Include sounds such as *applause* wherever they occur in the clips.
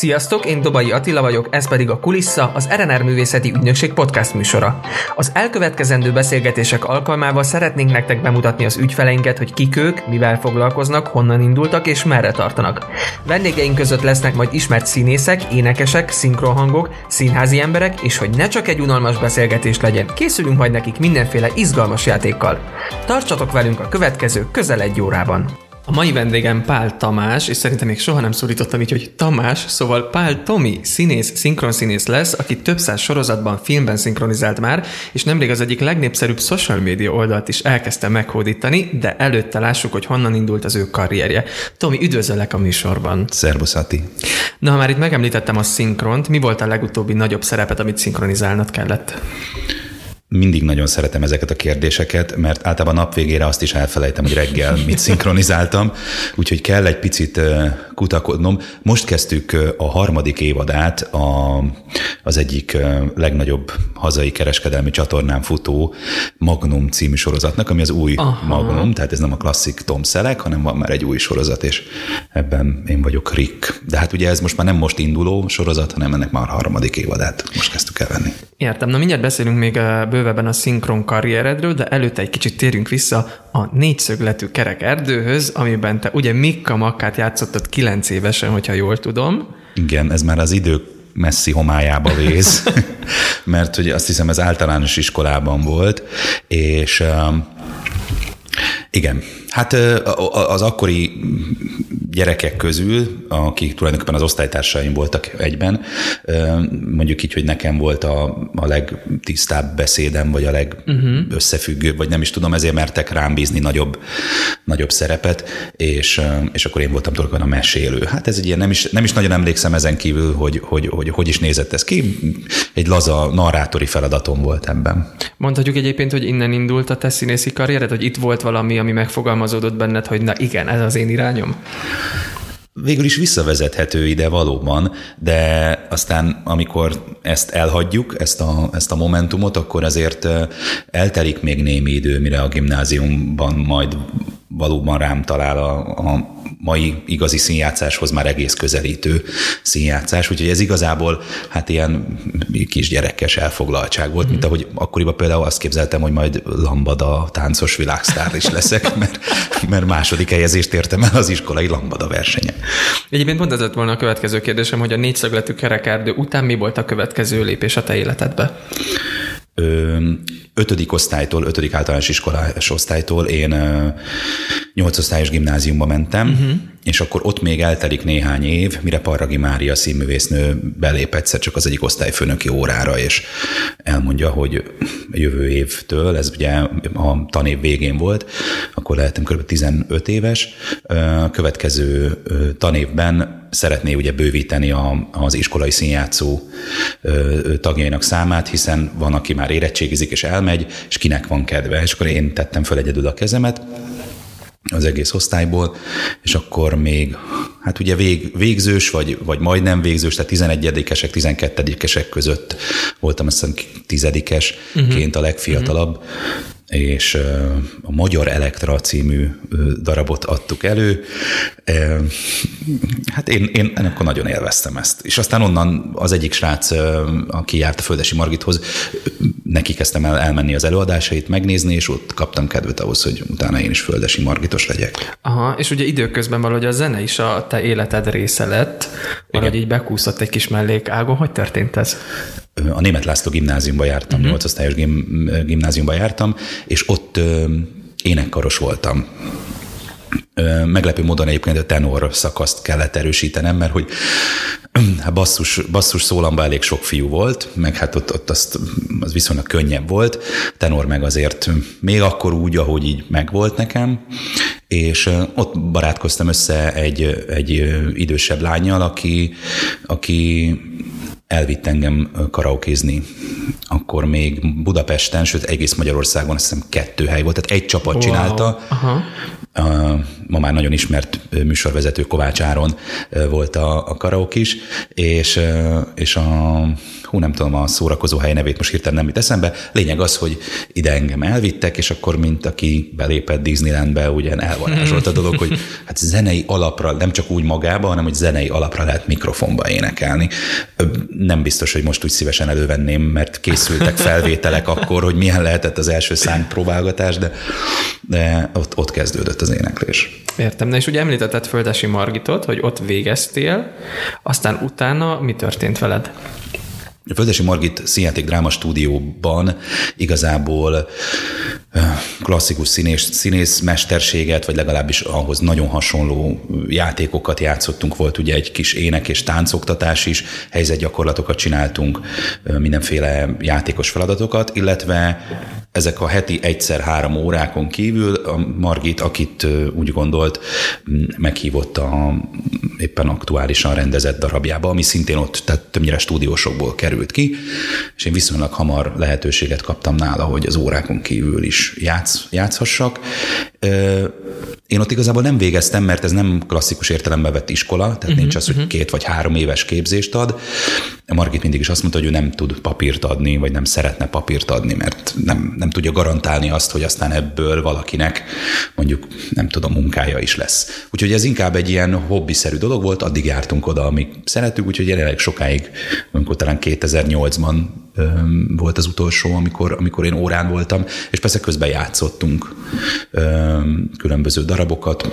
Sziasztok, én Dobai Attila vagyok, ez pedig a Kulissa, az RNR Művészeti Ügynökség podcast műsora. Az elkövetkezendő beszélgetések alkalmával szeretnénk nektek bemutatni az ügyfeleinket, hogy kik ők, mivel foglalkoznak, honnan indultak és merre tartanak. Vendégeink között lesznek majd ismert színészek, énekesek, szinkronhangok, színházi emberek, és hogy ne csak egy unalmas beszélgetés legyen, készülünk majd nekik mindenféle izgalmas játékkal. Tartsatok velünk a következő közel egy órában! A mai vendégem Pál Tamás, és szerintem még soha nem szólítottam így, hogy Tamás, szóval Pál Tomi, színész, szinkronszínész lesz, aki több száz sorozatban, filmben szinkronizált már, és nemrég az egyik legnépszerűbb social media oldalt is elkezdte meghódítani, de előtte lássuk, hogy honnan indult az ő karrierje. Tomi, üdvözöllek a műsorban. Szerbusz, Ati. Na, ha már itt megemlítettem a szinkront, mi volt a legutóbbi nagyobb szerepet, amit szinkronizálnod kellett? Mindig nagyon szeretem ezeket a kérdéseket, mert általában nap végére azt is elfelejtem, hogy reggel mit szinkronizáltam, úgyhogy kell egy picit kutakodnom. Most kezdtük a harmadik évadát a, az egyik legnagyobb hazai kereskedelmi csatornán futó Magnum című sorozatnak, ami az új Aha. Magnum, tehát ez nem a klasszik Tom Selleck, hanem van már egy új sorozat, és ebben én vagyok Rick. De hát ugye ez most már nem most induló sorozat, hanem ennek már a harmadik évadát most kezdtük el venni. Értem. Na mindjárt beszélünk még bővebben a szinkron karrieredről, de előtte egy kicsit térjünk vissza a négyszögletű kerek erdőhöz, amiben te ugye Mikka Makkát játszottad kilenc évesen, hogyha jól tudom. Igen, ez már az idő messzi homályába vész, *laughs* mert ugye azt hiszem ez általános iskolában volt, és igen, hát az akkori gyerekek közül, akik tulajdonképpen az osztálytársaim voltak egyben, mondjuk így, hogy nekem volt a, a legtisztább beszédem, vagy a legösszefüggőbb, vagy nem is tudom, ezért mertek rám bízni nagyobb, nagyobb szerepet, és, és akkor én voltam tulajdonképpen a mesélő. Hát ez egy ilyen, nem is, nem is nagyon emlékszem ezen kívül, hogy hogy, hogy hogy is nézett ez ki. Egy laza narrátori feladatom volt ebben. Mondhatjuk egyébként, hogy innen indult a te színészi karriered, hogy itt volt valami, ami megfogalmazódott benned, hogy na igen, ez az én irányom? végül is visszavezethető ide valóban, de aztán amikor ezt elhagyjuk, ezt a, ezt a momentumot, akkor azért eltelik még némi idő, mire a gimnáziumban majd valóban rám talál a, a mai igazi színjátszáshoz már egész közelítő színjátszás, úgyhogy ez igazából hát ilyen kisgyerekes elfoglaltság volt, mm-hmm. mint ahogy akkoriban például azt képzeltem, hogy majd lambada táncos világsztár is leszek, *laughs* mert, mert második helyezést értem el az iskolai lambada versenyen. Egyébként pont ez lett volna a következő kérdésem, hogy a négyszögletű kerekárdő után mi volt a következő lépés a te életedbe? Ötödik osztálytól, ötödik általános iskolás osztálytól én nyolc osztályos gimnáziumba mentem, uh-huh. És akkor ott még eltelik néhány év, mire Parragi Mária színművésznő belép egyszer csak az egyik osztályfőnöki órára, és elmondja, hogy jövő évtől, ez ugye a tanév végén volt, akkor lehetem kb. 15 éves, következő tanévben szeretné ugye bővíteni a, az iskolai színjátszó tagjainak számát, hiszen van, aki már érettségizik és elmegy, és kinek van kedve. És akkor én tettem föl egyedül a kezemet, az egész osztályból, és akkor még, hát ugye vég, végzős, vagy, vagy majdnem végzős, tehát 11-esek, 12-esek között voltam azt hiszem tizedikesként a legfiatalabb, uh-huh és a Magyar Elektra című darabot adtuk elő. Hát én, én akkor nagyon élveztem ezt. És aztán onnan az egyik srác, aki járt a Földesi Margithoz, neki kezdtem el elmenni az előadásait, megnézni, és ott kaptam kedvet ahhoz, hogy utána én is Földesi Margitos legyek. Aha, és ugye időközben valahogy a zene is a te életed része lett, valahogy így bekúszott egy kis mellékágon. Hogy történt ez? A Német László gimnáziumba jártam, uh-huh. 8 osztályos gim, gimnáziumba jártam, és ott ö, énekkaros voltam. Ö, meglepő módon egyébként a tenor szakaszt kellett erősítenem, mert hogy *clears throat* hát basszus, basszus szólamba elég sok fiú volt, meg hát ott, ott azt, az viszonylag könnyebb volt, tenor meg azért még akkor úgy, ahogy így megvolt nekem, és ott barátkoztam össze egy, egy idősebb lányjal, aki, aki elvitt engem karaokézni. Akkor még Budapesten, sőt egész Magyarországon azt hiszem kettő hely volt, tehát egy csapat wow. csinálta, Aha. Ma már nagyon ismert műsorvezető Kovács Áron volt a, a karaok is, és, és a hú, nem tudom a szórakozó hely nevét most hirtelen nem jut eszembe. Lényeg az, hogy ide engem elvittek, és akkor mint aki belépett Disneylandbe, ugye elvarázsolt a dolog, hogy *laughs* hát zenei alapra, nem csak úgy magába, hanem hogy zenei alapra lehet mikrofonba énekelni. Nem biztos, hogy most úgy szívesen elővenném, mert készültek felvételek *laughs* akkor, hogy milyen lehetett az első szám próbálgatás, de, de ott, ott kezdődött az éneklés. Értem. Na és ugye említetted Földesi Margitot, hogy ott végeztél, aztán utána mi történt veled? A Földesi Margit Színjáték Dráma Stúdióban igazából klasszikus színész, színész mesterséget, vagy legalábbis ahhoz nagyon hasonló játékokat játszottunk. Volt ugye egy kis ének és táncoktatás is, helyzetgyakorlatokat csináltunk, mindenféle játékos feladatokat, illetve ezek a heti egyszer-három órákon kívül a Margit, akit úgy gondolt, meghívott a éppen aktuálisan rendezett darabjába, ami szintén ott, tehát többnyire stúdiósokból került ki, és én viszonylag hamar lehetőséget kaptam nála, hogy az órákon kívül is játsz, játszhassak. Én ott igazából nem végeztem, mert ez nem klasszikus értelemben vett iskola, tehát uh-huh, nincs az, hogy uh-huh. két vagy három éves képzést ad. Margit mindig is azt mondta, hogy ő nem tud papírt adni, vagy nem szeretne papírt adni, mert nem, nem tudja garantálni azt, hogy aztán ebből valakinek mondjuk, nem tudom, munkája is lesz. Úgyhogy ez inkább egy ilyen hobbiszerű dolog volt, addig jártunk oda, amíg szeretünk, úgyhogy jelenleg sokáig, amikor talán 2008-ban volt az utolsó, amikor, amikor én órán voltam, és persze közben játszottunk különböző darabokat,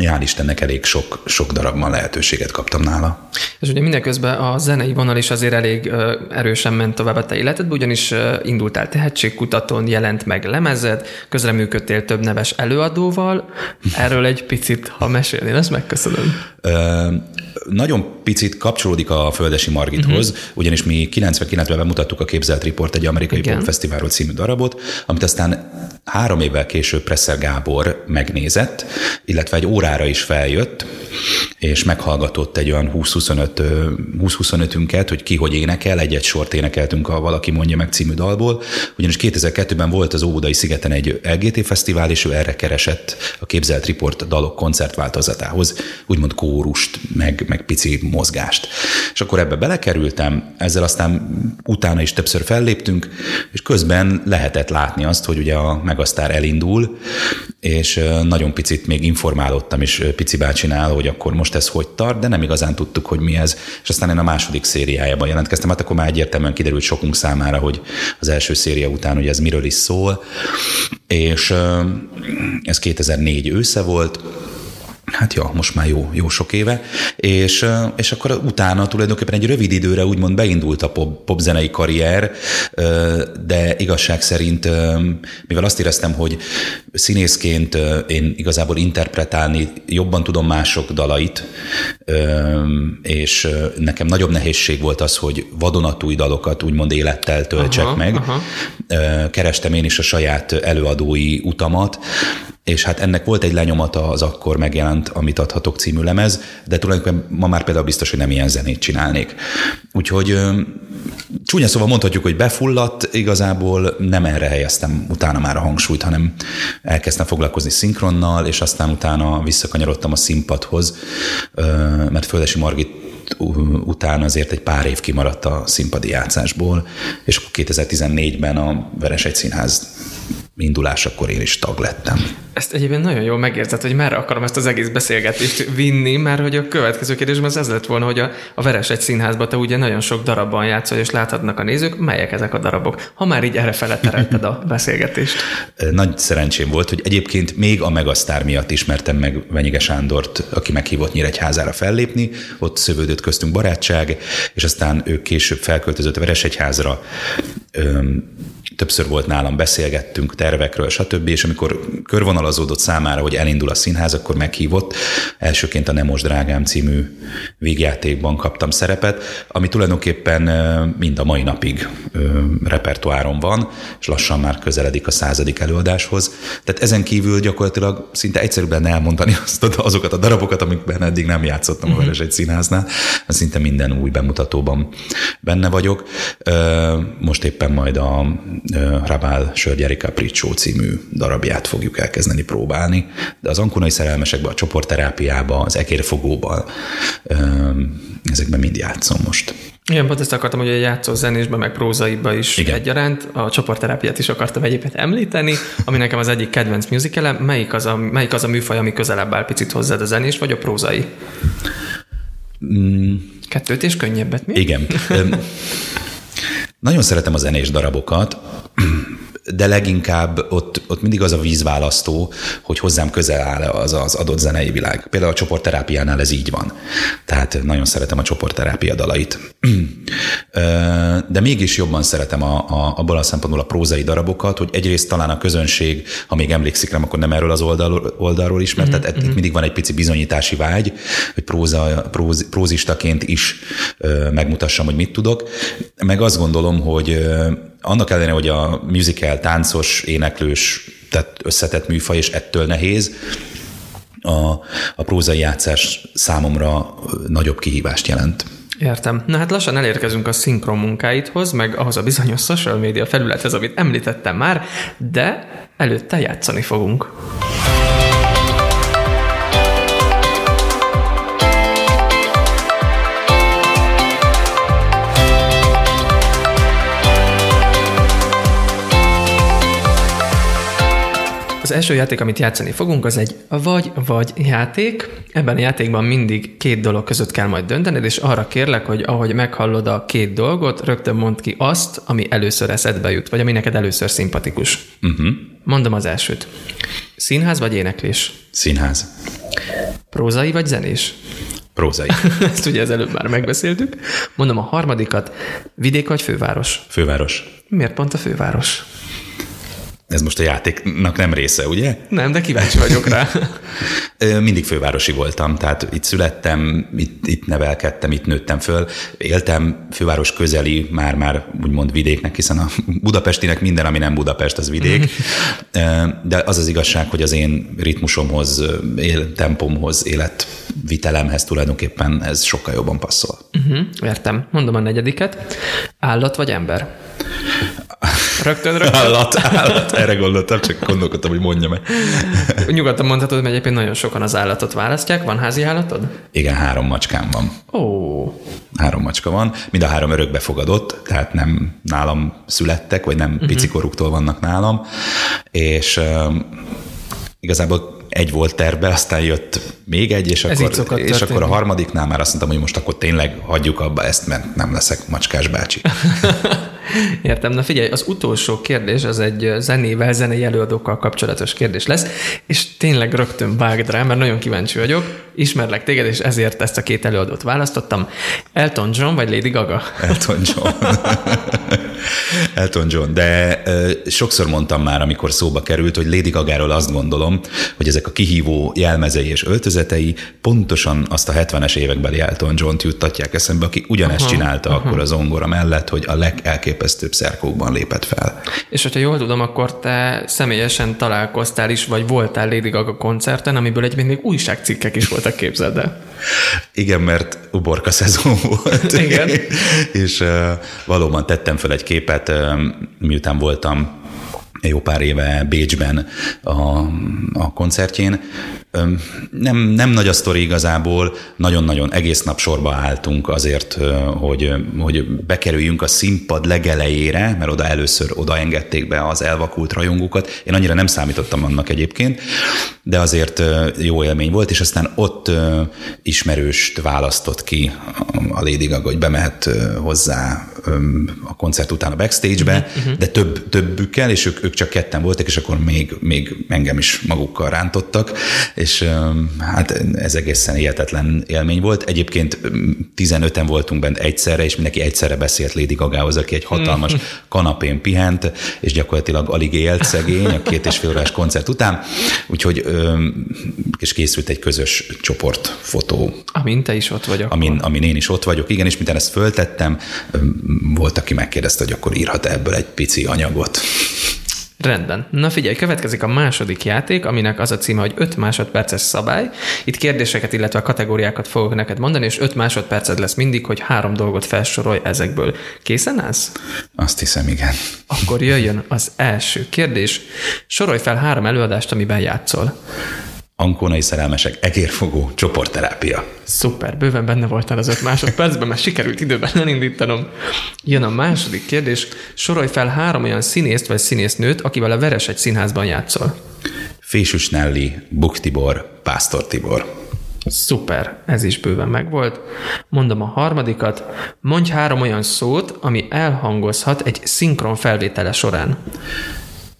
Jál Istennek elég sok, sok darabban lehetőséget kaptam nála. És ugye mindeközben a zenei vonal is azért elég erősen ment tovább a te életedbe, ugyanis indultál tehetségkutatón, jelent meg lemezed, közreműködtél több neves előadóval. Erről egy picit, ha mesélnél, ezt megköszönöm. Nagyon picit kapcsolódik a Földesi Margithoz, uh-huh. ugyanis mi 99-ben bemutattuk a Képzelt Report egy amerikai popfesztiválról című darabot, amit aztán három évvel később Presser Gábor megnézett, illetve egy órára is feljött, és meghallgatott egy olyan 20-25-ünket, hogy ki hogy énekel, egy-egy sort énekeltünk a Valaki mondja meg című dalból, ugyanis 2002-ben volt az Óbudai szigeten egy LGT fesztivál, és ő erre keresett a Képzelt Report dalok koncertváltozatához, úgymond kórust, meg, meg pici mozgást. És akkor ebbe belekerültem, ezzel aztán utána is többször felléptünk, és közben lehetett látni azt, hogy ugye a Megasztár elindul, és nagyon picit még informálódtam is Pici bácsinál, hogy akkor most ez hogy tart, de nem igazán tudtuk, hogy mi ez. És aztán én a második szériájában jelentkeztem, hát akkor már egyértelműen kiderült sokunk számára, hogy az első széria után, hogy ez miről is szól, és ez 2004 ősze volt, hát ja, most már jó, jó sok éve, és, és akkor utána tulajdonképpen egy rövid időre úgymond beindult a pop, popzenei karrier, de igazság szerint, mivel azt éreztem, hogy színészként én igazából interpretálni jobban tudom mások dalait, és nekem nagyobb nehézség volt az, hogy vadonatúj dalokat úgymond élettel töltsek aha, meg. Aha. Kerestem én is a saját előadói utamat, és hát ennek volt egy lenyomata az akkor megjelent, amit adhatok című lemez, de tulajdonképpen ma már például biztos, hogy nem ilyen zenét csinálnék. Úgyhogy csúnya szóval mondhatjuk, hogy befulladt, igazából nem erre helyeztem utána már a hangsúlyt, hanem elkezdtem foglalkozni szinkronnal, és aztán utána visszakanyarodtam a színpadhoz, mert Földesi Margit után azért egy pár év kimaradt a színpadi játszásból, és akkor 2014-ben a Veresegy Színház indulásakor én is tag lettem. Ezt egyébként nagyon jól megérzed, hogy merre akarom ezt az egész beszélgetést vinni, mert hogy a következő kérdésben az ez lett volna, hogy a, a Veres egy színházban te ugye nagyon sok darabban játszol, és láthatnak a nézők, melyek ezek a darabok. Ha már így erre fele terelted a *laughs* beszélgetést. Nagy szerencsém volt, hogy egyébként még a Megasztár miatt ismertem meg Venyige Sándort, aki meghívott Nyíregyházára fellépni, ott szövődött köztünk barátság, és aztán ő később felköltözött a Veresegyházra, többször volt nálam, beszélgettünk tervekről, stb. És amikor körvonalazódott számára, hogy elindul a színház, akkor meghívott. Elsőként a Nemos Drágám című végjátékban kaptam szerepet, ami tulajdonképpen mind a mai napig repertoáron van, és lassan már közeledik a századik előadáshoz. Tehát ezen kívül gyakorlatilag szinte egyszerűbb lenne elmondani azt, azokat a darabokat, amikben eddig nem játszottam uh-huh. a mhm. egy Színháznál. Szinte minden új bemutatóban benne vagyok. Most éppen majd a Rabál Sörgyeri Capriccio című darabját fogjuk elkezdeni próbálni, de az ankunai szerelmesekben, a csoportterápiában, az ekérfogóban, ezekben mind játszom most. Igen, pont ezt akartam, hogy a játszó zenésben, meg prózaiba is Igen. egyaránt. A csoportterápiát is akartam egyébként említeni, ami nekem az egyik kedvenc musicale. Melyik az a, melyik az a műfaj, ami közelebb áll picit hozzád a zenés, vagy a prózai? Mm. Kettőt és könnyebbet, mi? Igen. *laughs* Nagyon szeretem a zenés darabokat, de leginkább ott, ott mindig az a vízválasztó, hogy hozzám közel áll az az adott zenei világ. Például a csoportterápiánál ez így van. Tehát nagyon szeretem a csoportterápia dalait. *clears throat* De mégis jobban szeretem a, a, abból a szempontból a prózai darabokat, hogy egyrészt talán a közönség, ha még emlékszik rám, akkor nem erről az oldalról, oldalról is, mert mm-hmm. tehát itt mhm. mindig van egy pici bizonyítási vágy, hogy próza, próz, prózistaként is megmutassam, hogy mit tudok. Meg azt gondolom, hogy annak ellenére, hogy a musical táncos, éneklős, tehát összetett műfaj, és ettől nehéz, a, a prózai játszás számomra nagyobb kihívást jelent. Értem. Na hát lassan elérkezünk a szinkron munkáidhoz, meg ahhoz a bizonyos social media felülethez, amit említettem már, de előtte játszani fogunk. Az első játék, amit játszani fogunk, az egy vagy-vagy játék. Ebben a játékban mindig két dolog között kell majd döntened, és arra kérlek, hogy ahogy meghallod a két dolgot, rögtön mondd ki azt, ami először eszedbe jut, vagy ami neked először szimpatikus. Uh-huh. Mondom az elsőt. Színház vagy éneklés? Színház. Prózai vagy zenés? Prózai. *laughs* Ezt ugye az előbb már megbeszéltük. Mondom a harmadikat. Vidék vagy főváros? Főváros. Miért pont a főváros? Ez most a játéknak nem része, ugye? Nem, de kíváncsi vagyok rá. Mindig fővárosi voltam, tehát itt születtem, itt, itt nevelkedtem, itt nőttem föl. Éltem főváros közeli, már-már úgymond vidéknek, hiszen a budapestinek minden, ami nem Budapest, az vidék. De az az igazság, hogy az én ritmusomhoz, él, tempomhoz, életvitelemhez tulajdonképpen ez sokkal jobban passzol. Uh-huh, értem. Mondom a negyediket. Állat vagy ember? Rögtön, rögtön. Állat, állat. Erre gondoltam, csak gondolkodtam, hogy mondjam-e. Nyugodtan mondhatod, hogy egyébként nagyon sokan az állatot választják. Van házi állatod? Igen, három macskám van. Ó. Három macska van. Mind a három örökbe fogadott, tehát nem nálam születtek, vagy nem uh-huh. picikoruktól vannak nálam. És uh, igazából egy volt terve, aztán jött még egy, és, akkor, és akkor a harmadiknál már azt mondtam, hogy most akkor tényleg hagyjuk abba ezt, mert nem leszek macskás bácsi. *laughs* Értem. Na figyelj, az utolsó kérdés az egy zenével, zenei előadókkal kapcsolatos kérdés lesz, és tényleg rögtön vágd rá, mert nagyon kíváncsi vagyok. Ismerlek téged, és ezért ezt a két előadót választottam. Elton John vagy Lady Gaga? Elton John. *laughs* Elton John, de ö, sokszor mondtam már, amikor szóba került, hogy Lady Gagáról azt gondolom, hogy ezek a kihívó jelmezei és öltözetei pontosan azt a 70-es évekbeli Elton John-t juttatják eszembe, aki ugyanezt aha, csinálta aha. akkor az zongora mellett, hogy a legelképesztőbb szerkókban lépett fel. És hogyha jól tudom, akkor te személyesen találkoztál is, vagy voltál Lady Gaga koncerten, amiből egy még újságcikkek is voltak, képzeld el. Igen, mert uborka szezon *laughs* volt. Igen. és uh, valóban tettem fel egy képet, uh, miután voltam jó pár éve Bécsben a, a koncertjén, nem, nem nagy a sztori igazából, nagyon-nagyon egész nap sorba álltunk azért, hogy, hogy bekerüljünk a színpad legelejére, mert oda először odaengedték be az elvakult rajongókat. Én annyira nem számítottam annak egyébként, de azért jó élmény volt, és aztán ott ismerőst választott ki a Lady Gaga, hogy bemehet hozzá a koncert után a backstage-be, uh-huh. de több, többükkel, és ők, ők csak ketten voltak, és akkor még, még engem is magukkal rántottak, és hát ez egészen hihetetlen élmény volt. Egyébként 15-en voltunk bent egyszerre, és mindenki egyszerre beszélt Lady Gagához, aki egy hatalmas kanapén pihent, és gyakorlatilag alig élt szegény a két és fél órás koncert után, úgyhogy és készült egy közös csoportfotó. Amin te is ott vagy akkor. Amin, amin én is ott vagyok, igen, és mintán ezt föltettem, volt, aki megkérdezte, hogy akkor írhat ebből egy pici anyagot. Rendben. Na figyelj, következik a második játék, aminek az a címe, hogy 5 másodperces szabály. Itt kérdéseket, illetve kategóriákat fogok neked mondani, és 5 másodperced lesz mindig, hogy három dolgot felsorolj ezekből. Készen állsz? Azt hiszem, igen. Akkor jöjjön az első kérdés. Sorolj fel három előadást, amiben játszol. Ankónai szerelmesek, egérfogó, csoportterápia. Szuper, bőven benne voltál az öt másodpercben, mert sikerült időben elindítanom. Jön a második kérdés. Sorolj fel három olyan színészt vagy színésznőt, akivel a Veres egy színházban játszol. Fésűs Nelly, Buk Tibor, Pásztor Tibor. Szuper, ez is bőven megvolt. Mondom a harmadikat. Mondj három olyan szót, ami elhangozhat egy szinkron felvétele során.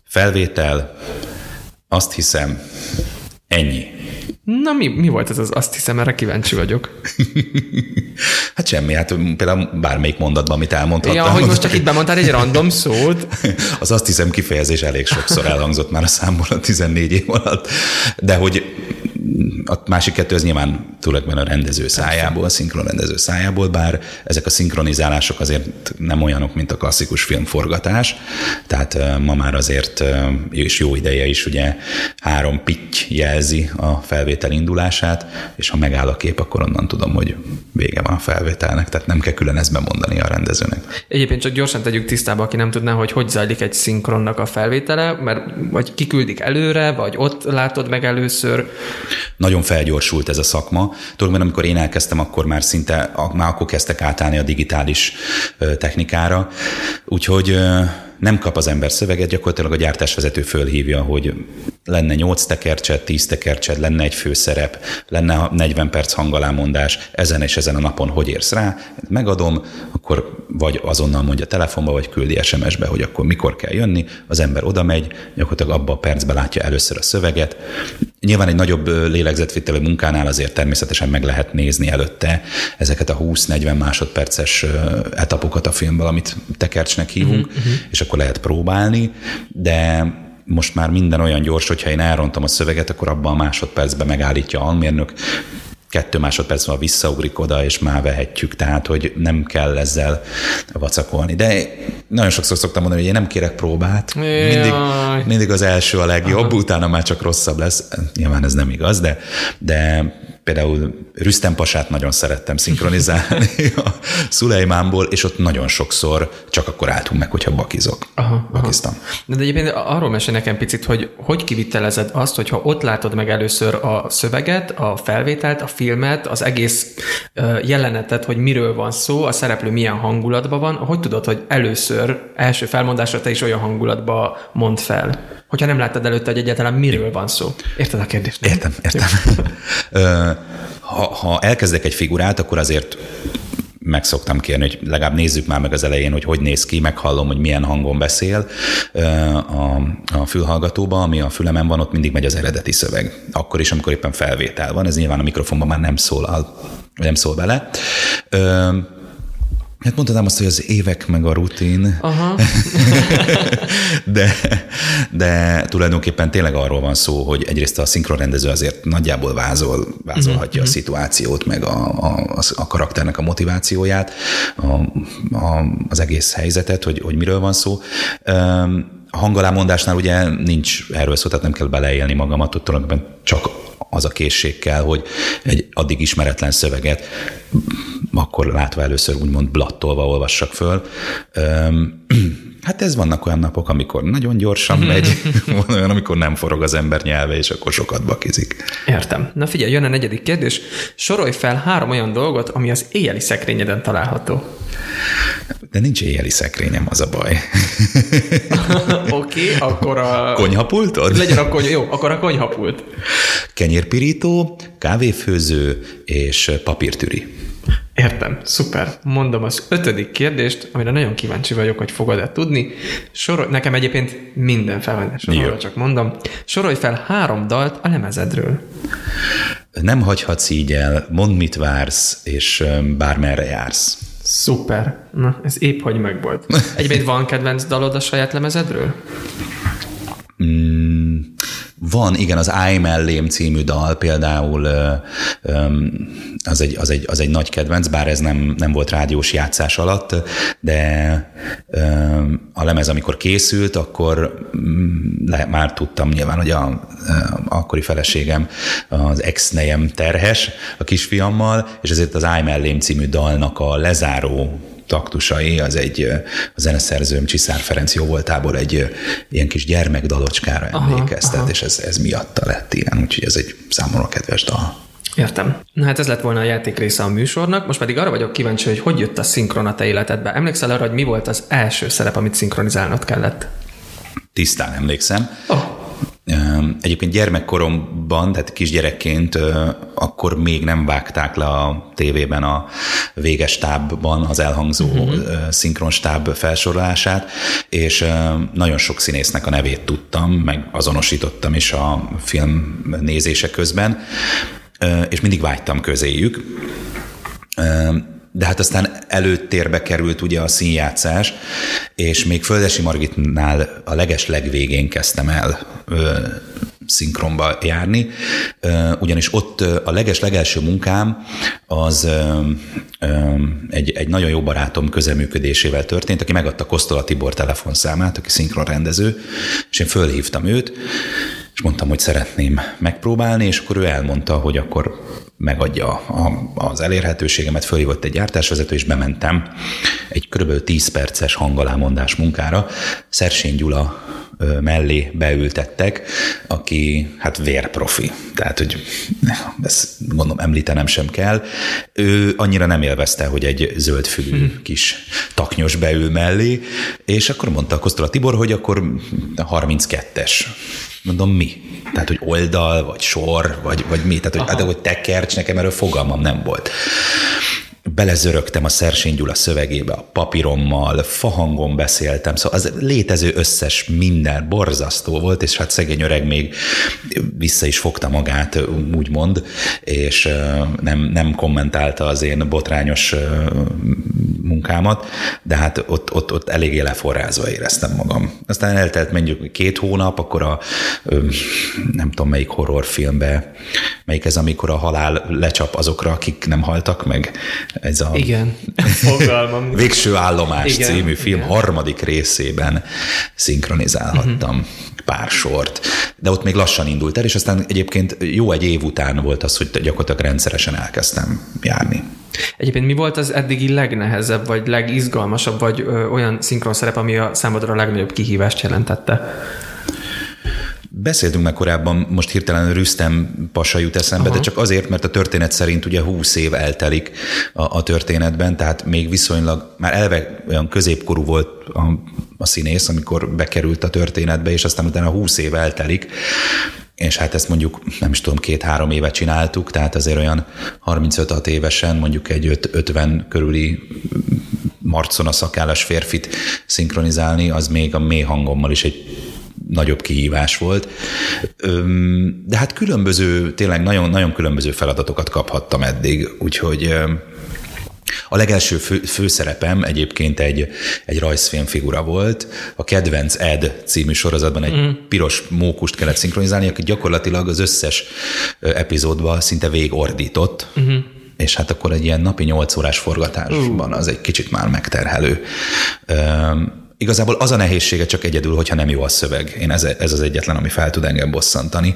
Felvétel, azt hiszem, ennyi. Na mi, mi volt ez az? Azt hiszem, erre kíváncsi vagyok. *laughs* Hát semmi, hát például bármelyik mondatban, amit elmondhattam. Ja, hogy most csak itt bemondtál egy random szót. *laughs* Az azt hiszem kifejezés elég sokszor elhangzott már a számból a 14 év alatt, de hogy a másik kettő az nyilván tulajdonképpen a rendező szájából, a szinkron rendező szájából, bár ezek a szinkronizálások azért nem olyanok, mint a klasszikus filmforgatás, tehát ma már azért, és jó ideje is ugye három pitty jelzi a felvétel indulását, és ha megáll a kép, akkor onnan tudom, hogy vége van a felvételnek, tehát nem kell külön ezt bemondani a rendezőnek. Egyébként csak gyorsan tegyük tisztába, aki nem tudná, hogy hogy zajlik egy szinkronnak a felvétele, mert vagy kiküldik előre, vagy ott látod meg először. Nagyon felgyorsult ez a szakma. Tulajdonképpen amikor én elkezdtem, akkor már szinte, már akkor kezdtek átállni a digitális technikára. Úgyhogy nem kap az ember szöveget, gyakorlatilag a gyártásvezető fölhívja, hogy lenne 8 tekercsed, 10 tekercsed, lenne egy főszerep, lenne 40 perc hangalámondás, ezen és ezen a napon hogy érsz rá, megadom, akkor vagy azonnal mondja telefonba, vagy küldi SMS-be, hogy akkor mikor kell jönni, az ember oda megy, gyakorlatilag abba a percben látja először a szöveget. Nyilván egy nagyobb lélegzetvételű munkánál azért természetesen meg lehet nézni előtte ezeket a 20-40 másodperces etapokat a filmből, amit tekercsnek hívunk, uh-huh, és akkor lehet próbálni, de most már minden olyan gyors, hogyha én elrontom a szöveget, akkor abban a másodpercben megállítja a almérnök, kettő másodperc van visszaugrik oda, és már vehetjük, tehát hogy nem kell ezzel vacakolni. De nagyon sokszor szoktam mondani, hogy én nem kérek próbát, mindig, mindig az első a legjobb, Aha. utána már csak rosszabb lesz. Nyilván ez nem igaz, de, de például Rüstem Pasát nagyon szerettem szinkronizálni *laughs* a Szulejmánból, és ott nagyon sokszor csak akkor álltunk meg, hogyha bakizok. Aha, Bakiztam. Aha. De, egyébként arról mesél nekem picit, hogy hogy kivitelezed azt, hogyha ott látod meg először a szöveget, a felvételt, a filmet, az egész jelenetet, hogy miről van szó, a szereplő milyen hangulatban van, hogy tudod, hogy először, első felmondásra te is olyan hangulatba mond fel? Hogyha nem láttad előtte, hogy egyáltalán miről van szó. Érted a kérdést? Értem, értem. *laughs* ha, ha elkezdek egy figurát, akkor azért meg szoktam kérni, hogy legalább nézzük már meg az elején, hogy hogy néz ki, meghallom, hogy milyen hangon beszél a, a fülhallgatóba, ami a fülemen van, ott mindig megy az eredeti szöveg. Akkor is, amikor éppen felvétel van, ez nyilván a mikrofonban már nem szól, nem szól bele. Hát mondhatnám azt, hogy az évek meg a rutin, Aha. *laughs* de, de tulajdonképpen tényleg arról van szó, hogy egyrészt a szinkronrendező azért nagyjából vázol, vázolhatja uh-huh. a mhm. szituációt, meg a, a, a karakternek a motivációját, a, a, az egész helyzetet, hogy, hogy miről van szó. A hangalámondásnál ugye nincs erről szó, tehát nem kell beleélni magamat, ott tulajdonképpen csak az a készség kell, hogy egy addig ismeretlen szöveget akkor látva először úgymond blattolva olvassak föl. *clears throat* Hát ez vannak olyan napok, amikor nagyon gyorsan *laughs* megy, van olyan, amikor nem forog az ember nyelve, és akkor sokat bakizik. Értem. Na figyelj, jön a negyedik kérdés. Sorolj fel három olyan dolgot, ami az éjjeli szekrényeden található. De nincs éjjeli szekrényem, az a baj. *laughs* Okay, akkor a... Konyhapultod? Legyen a kony... Jó, akkor a konyhapult. Kenyérpirító, kávéfőző és papírtüri. Értem, szuper. Mondom az ötödik kérdést, amire nagyon kíváncsi vagyok, hogy fogod-e tudni. Sorol, nekem egyébként minden felvendés, csak mondom. Sorolj fel három dalt a lemezedről. Nem hagyhatsz így el, mondd, mit vársz, és bármerre jársz. Szuper. Na, ez épp hogy megvolt. *laughs* Egyébként van kedvenc dalod a saját lemezedről? Mm, Van, igen, az mellém című dal például az egy, az egy, az egy nagy kedvenc, bár ez nem, nem volt rádiós játszás alatt, de a lemez, amikor készült, akkor mm, le, már tudtam nyilván, hogy a, a akkori feleségem, az ex-nejem terhes a kisfiammal, és ezért az mellém című dalnak a lezáró taktusai, az egy a zeneszerzőm Csiszár Ferenc jóvoltából egy ilyen kis gyermekdalocskára emlékeztet, és ez, ez miatta lett ilyen, úgyhogy ez egy számomra kedves dal. Értem. Na hát ez lett volna a játék része a műsornak, most pedig arra vagyok kíváncsi, hogy hogy jött a szinkron a te életedbe. Emlékszel arra, hogy mi volt az első szerep, amit szinkronizálnod kellett? Tisztán emlékszem. Oh. Egyébként gyermekkoromban, tehát kisgyerekként akkor még nem vágták le a tévében a véges tábban az elhangzó uh-huh. szinkronstáb felsorolását, és nagyon sok színésznek a nevét tudtam, meg azonosítottam is a film nézése közben, és mindig vágytam közéjük de hát aztán előtérbe került ugye a színjátszás, és még Földesi Margitnál a leges legvégén kezdtem el ö, szinkronba járni, ö, ugyanis ott a leges legelső munkám az ö, ö, egy, egy nagyon jó barátom közeműködésével történt, aki megadta Kosztola Tibor telefonszámát, aki szinkronrendező, és én fölhívtam őt, és mondtam, hogy szeretném megpróbálni, és akkor ő elmondta, hogy akkor megadja az elérhetőségemet, fölhívott egy gyártásvezető, és bementem egy kb. 10 perces hangalámondás munkára. Szersény Gyula mellé beültettek, aki hát vérprofi. Tehát, hogy *laughs* ezt gondolom említenem sem kell. Ő annyira nem élvezte, hogy egy zöldfülű hmm. kis taknyos beül mellé, és akkor mondta a Kosztola Tibor, hogy akkor 32-es. Mondom, mi? Tehát, hogy oldal, vagy sor, vagy, vagy mi? Tehát, hogy, hát, hogy tekercs, nekem erről fogalmam nem volt belezörögtem a Szersény Gyula szövegébe, a papírommal, fahangon beszéltem, szóval az létező összes minden borzasztó volt, és hát szegény öreg még vissza is fogta magát, úgymond, és nem, nem kommentálta az én botrányos munkámat, de hát ott, ott, ott eléggé leforrázva éreztem magam. Aztán eltelt mondjuk két hónap, akkor a nem tudom melyik horrorfilmbe, melyik ez, amikor a halál lecsap azokra, akik nem haltak meg, ez a Igen, fogalmam. Végső állomás Igen, című film Igen. harmadik részében szinkronizálhattam uh-huh. pár sort, de ott még lassan indult el, és aztán egyébként jó egy év után volt az, hogy gyakorlatilag rendszeresen elkezdtem járni. Egyébként mi volt az eddigi legnehezebb, vagy legizgalmasabb, vagy ö, olyan szinkron szerep, ami a számodra a legnagyobb kihívást jelentette? Beszéltünk meg korábban, most hirtelen Rüstem Pasa jut eszembe, Aha. de csak azért, mert a történet szerint ugye 20 év eltelik a, a történetben, tehát még viszonylag, már elve olyan középkorú volt a, a színész, amikor bekerült a történetbe, és aztán utána 20 év eltelik, és hát ezt mondjuk nem is tudom, két-három éve csináltuk, tehát azért olyan 35 évesen mondjuk egy 50 körüli marcona szakállas férfit szinkronizálni, az még a mély hangommal is egy nagyobb kihívás volt. De hát különböző, tényleg nagyon, nagyon különböző feladatokat kaphattam eddig, úgyhogy a legelső fő, főszerepem egyébként egy, egy rajzfilm figura volt. A Kedvenc Ed című sorozatban egy mm. piros mókust kellett szinkronizálni, aki gyakorlatilag az összes epizódban szinte végordított. Mm-hmm és hát akkor egy ilyen napi 8 órás forgatásban az egy kicsit már megterhelő. Igazából az a nehézsége csak egyedül, hogyha nem jó a szöveg. Én ez, ez az egyetlen, ami fel tud engem bosszantani.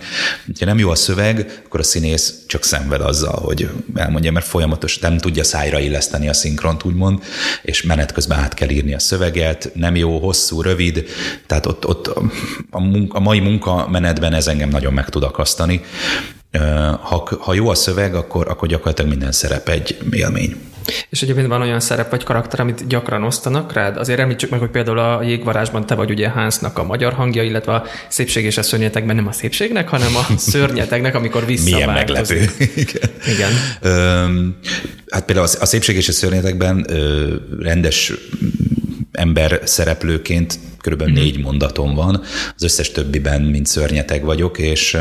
Ha nem jó a szöveg, akkor a színész csak szenved azzal, hogy elmondja, mert folyamatos nem tudja szájra illeszteni a szinkront, úgymond, és menet közben át kell írni a szöveget, nem jó, hosszú, rövid, tehát ott, ott a, munka, a mai munkamenetben ez engem nagyon meg tud akasztani. Ha, ha jó a szöveg, akkor, akkor gyakorlatilag minden szerep egy élmény. És egyébként van olyan szerep vagy karakter, amit gyakran osztanak rád? Azért említsük meg, hogy például a jégvarázsban te vagy ugye Hansnak a magyar hangja, illetve a szépség és a szörnyetekben nem a szépségnek, hanem a *laughs* szörnyeteknek, amikor visszaváltozik. Milyen meglepő. *laughs* Igen. Igen. Ö, hát például a szépség és a szörnyetekben ö, rendes ember szereplőként körülbelül mm. négy mondatom van, az összes többiben mint szörnyeteg vagyok, és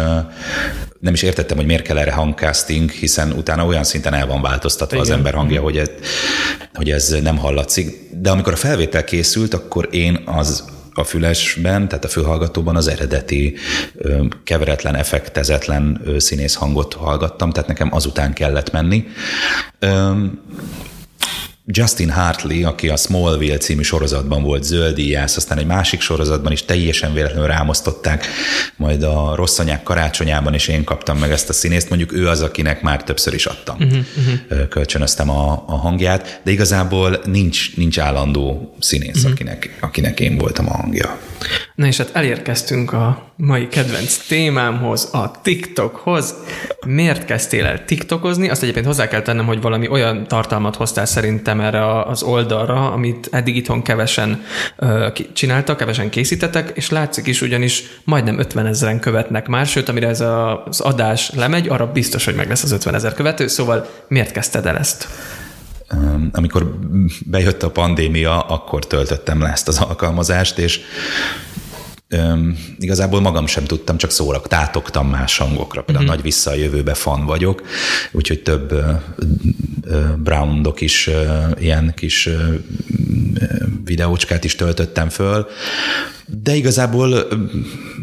nem is értettem, hogy miért kell erre hangcasting, hiszen utána olyan szinten el van változtatva Igen. az ember hangja, hogy ez, hogy ez nem hallatszik. De amikor a felvétel készült, akkor én az a fülesben, tehát a fülhallgatóban az eredeti keveretlen, effektezetlen színész hangot hallgattam, tehát nekem azután kellett menni. Justin Hartley, aki a Smallville című sorozatban volt zöldíjász, aztán egy másik sorozatban is teljesen véletlenül rámosztották, majd a rossz anyák karácsonyában is én kaptam meg ezt a színészt, mondjuk ő az, akinek már többször is adtam, uh-huh, uh-huh. kölcsönöztem a, a hangját, de igazából nincs, nincs állandó színész, uh-huh. akinek, akinek én voltam a hangja. Na és hát elérkeztünk a mai kedvenc témámhoz, a TikTokhoz. Miért kezdtél el TikTokozni? Azt egyébként hozzá kell tennem, hogy valami olyan tartalmat hoztál szerintem erre az oldalra, amit eddig itthon kevesen uh, csináltak, kevesen készítettek, és látszik is, ugyanis majdnem 50 ezeren követnek már, sőt, amire ez a, az adás lemegy, arra biztos, hogy meg lesz az 50 ezer követő, szóval miért kezdted el ezt? amikor bejött a pandémia, akkor töltöttem le ezt az alkalmazást, és Üm, igazából magam sem tudtam, csak szórak, tátogtam más hangokra. Például uh-huh. nagy vissza a jövőbe fan vagyok, úgyhogy több uh, brownok is ilyen kis uh, videócskát is töltöttem föl, de igazából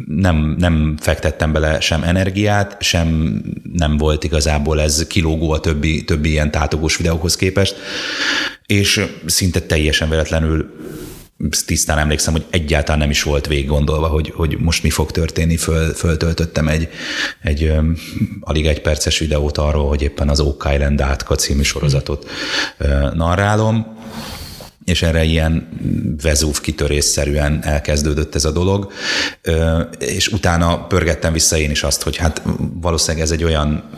nem, nem fektettem bele sem energiát, sem nem volt igazából ez kilógó a többi, többi ilyen tátogós videóhoz képest, és szinte teljesen véletlenül tisztán emlékszem, hogy egyáltalán nem is volt végig gondolva, hogy, hogy most mi fog történni. Föl, föltöltöttem egy, egy um, alig egy perces videót arról, hogy éppen az Oak Island átka című sorozatot uh, narrálom, és erre ilyen vezúv kitörésszerűen elkezdődött ez a dolog, és utána pörgettem vissza én is azt, hogy hát valószínűleg ez egy olyan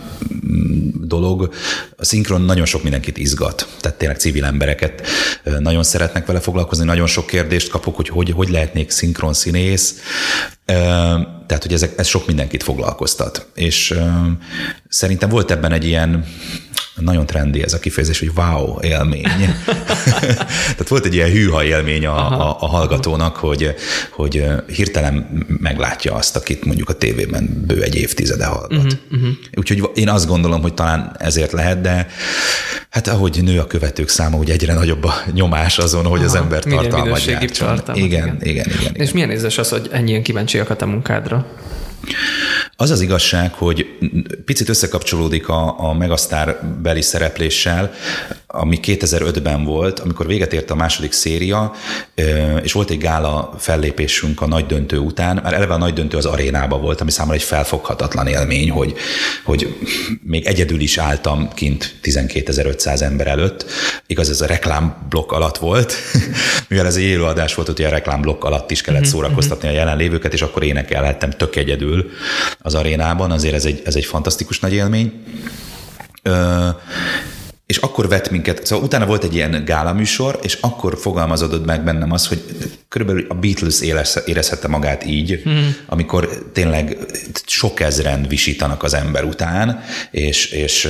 mm, dolog, a szinkron nagyon sok mindenkit izgat, tehát tényleg civil embereket nagyon szeretnek vele foglalkozni, nagyon sok kérdést kapok, hogy hogy, hogy lehetnék szinkron színész, tehát, hogy ezek, ez sok mindenkit foglalkoztat. És szerintem volt ebben egy ilyen nagyon trendi ez a kifejezés, hogy wow élmény. *laughs* Tehát volt egy ilyen hűha élmény a, a, a hallgatónak, hogy, hogy hirtelen meglátja azt, akit mondjuk a tévében bő egy évtizede hallgat. Uh-huh, uh-huh. Úgyhogy én azt gondolom, hogy talán ezért lehet, de hát ahogy nő a követők száma, hogy egyre nagyobb a nyomás azon, hogy Aha, az ember tartalmat gyártson. Igen, igen, igen, igen, igen. És milyen érzés az, hogy ennyien kíváncsiak a munkádra? Az az igazság, hogy picit összekapcsolódik a, a Megasztár beli szerepléssel, ami 2005-ben volt, amikor véget ért a második széria, és volt egy gála fellépésünk a nagy döntő után, már eleve a nagy döntő az arénába volt, ami számomra egy felfoghatatlan élmény, hogy, hogy még egyedül is álltam kint 12.500 ember előtt. Igaz, ez a reklámblokk alatt volt, *laughs* mivel ez egy élőadás volt, hogy a reklámblokk alatt is kellett mhm, szórakoztatni a mhm. jelenlévőket, és akkor énekelhettem tök egyedül az arénában, azért ez egy, ez egy fantasztikus nagy élmény. Ö, és akkor vett minket, szóval utána volt egy ilyen gála műsor, és akkor fogalmazódott meg bennem az, hogy körülbelül a Beatles érezhette magát így, hmm. amikor tényleg sok ezren visítanak az ember után, és, és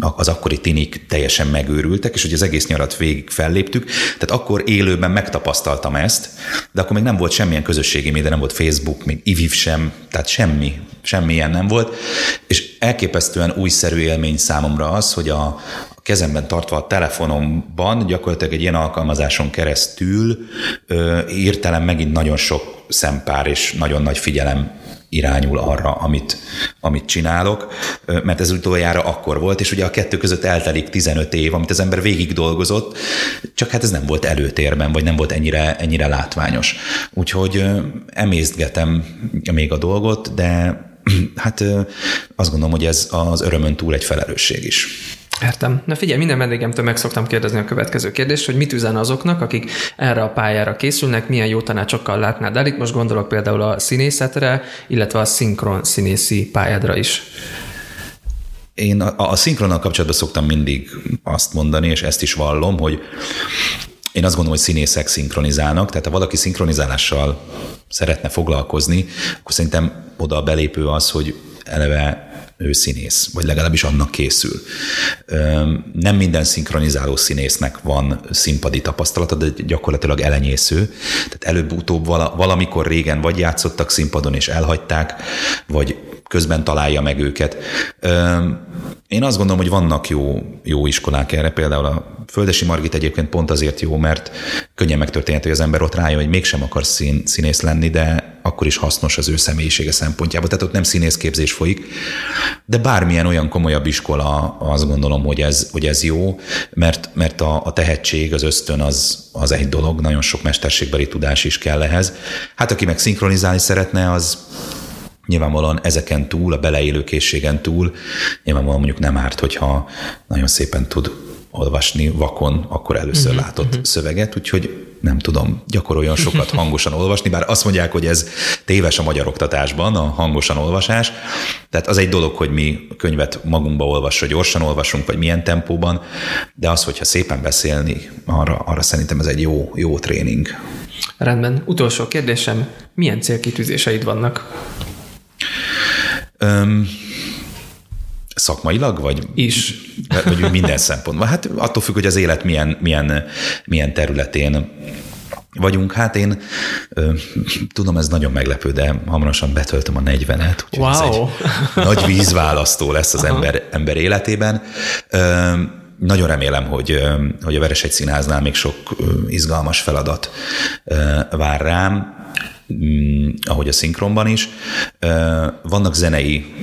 az akkori tinik teljesen megőrültek, és hogy az egész nyarat végig felléptük, tehát akkor élőben megtapasztaltam ezt, de akkor még nem volt semmilyen közösségi média, nem volt Facebook, még IVIV sem, tehát semmi, semmilyen nem volt, és elképesztően újszerű élmény számomra az, hogy a, kezemben tartva a telefonomban, gyakorlatilag egy ilyen alkalmazáson keresztül ö, írtelem megint nagyon sok szempár és nagyon nagy figyelem irányul arra, amit, amit csinálok, mert ez utoljára akkor volt, és ugye a kettő között eltelik 15 év, amit az ember végig dolgozott, csak hát ez nem volt előtérben, vagy nem volt ennyire, ennyire látványos. Úgyhogy emésztgetem még a dolgot, de *clears throat* hát azt gondolom, hogy ez az örömön túl egy felelősség is. Értem. Na figyelj, minden vendégemtől meg szoktam kérdezni a következő kérdést, hogy mit üzen azoknak, akik erre a pályára készülnek, milyen jó tanácsokkal látnád el. Itt most gondolok például a színészetre, illetve a szinkron színészi pályádra is. Én a, a szinkronnal kapcsolatban szoktam mindig azt mondani, és ezt is vallom, hogy én azt gondolom, hogy színészek szinkronizálnak, tehát ha valaki szinkronizálással szeretne foglalkozni, akkor szerintem oda a belépő az, hogy eleve ő színész, vagy legalábbis annak készül. Nem minden szinkronizáló színésznek van színpadi tapasztalata, de gyakorlatilag elenyésző. Tehát előbb-utóbb valamikor régen vagy játszottak színpadon és elhagyták, vagy közben találja meg őket. Én azt gondolom, hogy vannak jó, jó iskolák erre, például a Földesi Margit egyébként pont azért jó, mert könnyen megtörténhet, hogy az ember ott rájön, hogy mégsem akar szín, színész lenni, de akkor is hasznos az ő személyisége szempontjából. Tehát ott nem színészképzés folyik, de bármilyen olyan komolyabb iskola, azt gondolom, hogy ez, hogy ez jó, mert, mert a, a tehetség, az ösztön az, az egy dolog, nagyon sok mesterségbeli tudás is kell ehhez. Hát aki meg szinkronizálni szeretne, az Nyilvánvalóan ezeken túl, a beleélő készségen túl, nyilvánvalóan mondjuk nem árt, hogyha nagyon szépen tud olvasni vakon, akkor először uh-huh, látott uh-huh. szöveget, úgyhogy nem tudom, gyakoroljon sokat *laughs* hangosan olvasni, bár azt mondják, hogy ez téves a magyar oktatásban, a hangosan olvasás. Tehát az egy dolog, hogy mi könyvet magunkba olvasva, gyorsan olvasunk, vagy milyen tempóban, de az, hogyha szépen beszélni, arra, arra szerintem ez egy jó, jó tréning. Rendben. Utolsó kérdésem, milyen célkitűzéseid vannak? Öm, szakmailag, vagy, is. vagy minden szempontból? Hát attól függ, hogy az élet milyen, milyen, milyen területén vagyunk. Hát én ö, tudom, ez nagyon meglepő, de hamarosan betöltöm a 40-et, úgyhogy wow. ez egy nagy vízválasztó lesz az ember, ember életében. Ö, nagyon remélem, hogy, hogy a Veresegy Színháznál még sok izgalmas feladat vár rám, ahogy a szinkronban is. Vannak zenei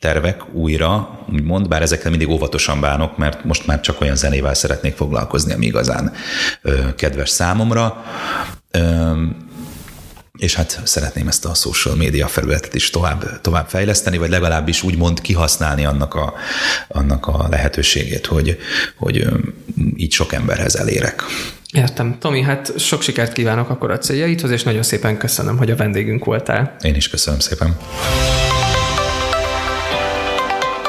tervek újra, úgymond, bár ezekkel mindig óvatosan bánok, mert most már csak olyan zenével szeretnék foglalkozni, ami igazán kedves számomra. És hát szeretném ezt a social média felületet is tovább, tovább fejleszteni, vagy legalábbis úgymond kihasználni annak a, annak a lehetőségét, hogy, hogy így sok emberhez elérek. Értem. Tomi, hát sok sikert kívánok akkor a céljaidhoz, és nagyon szépen köszönöm, hogy a vendégünk voltál. Én is köszönöm szépen.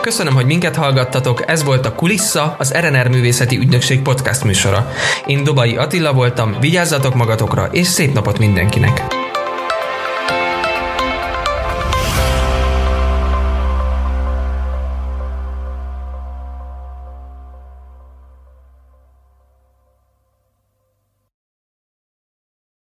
Köszönöm, hogy minket hallgattatok, ez volt a Kulissa, az RNR Művészeti Ügynökség podcast műsora. Én Dobai Attila voltam, vigyázzatok magatokra, és szép napot mindenkinek!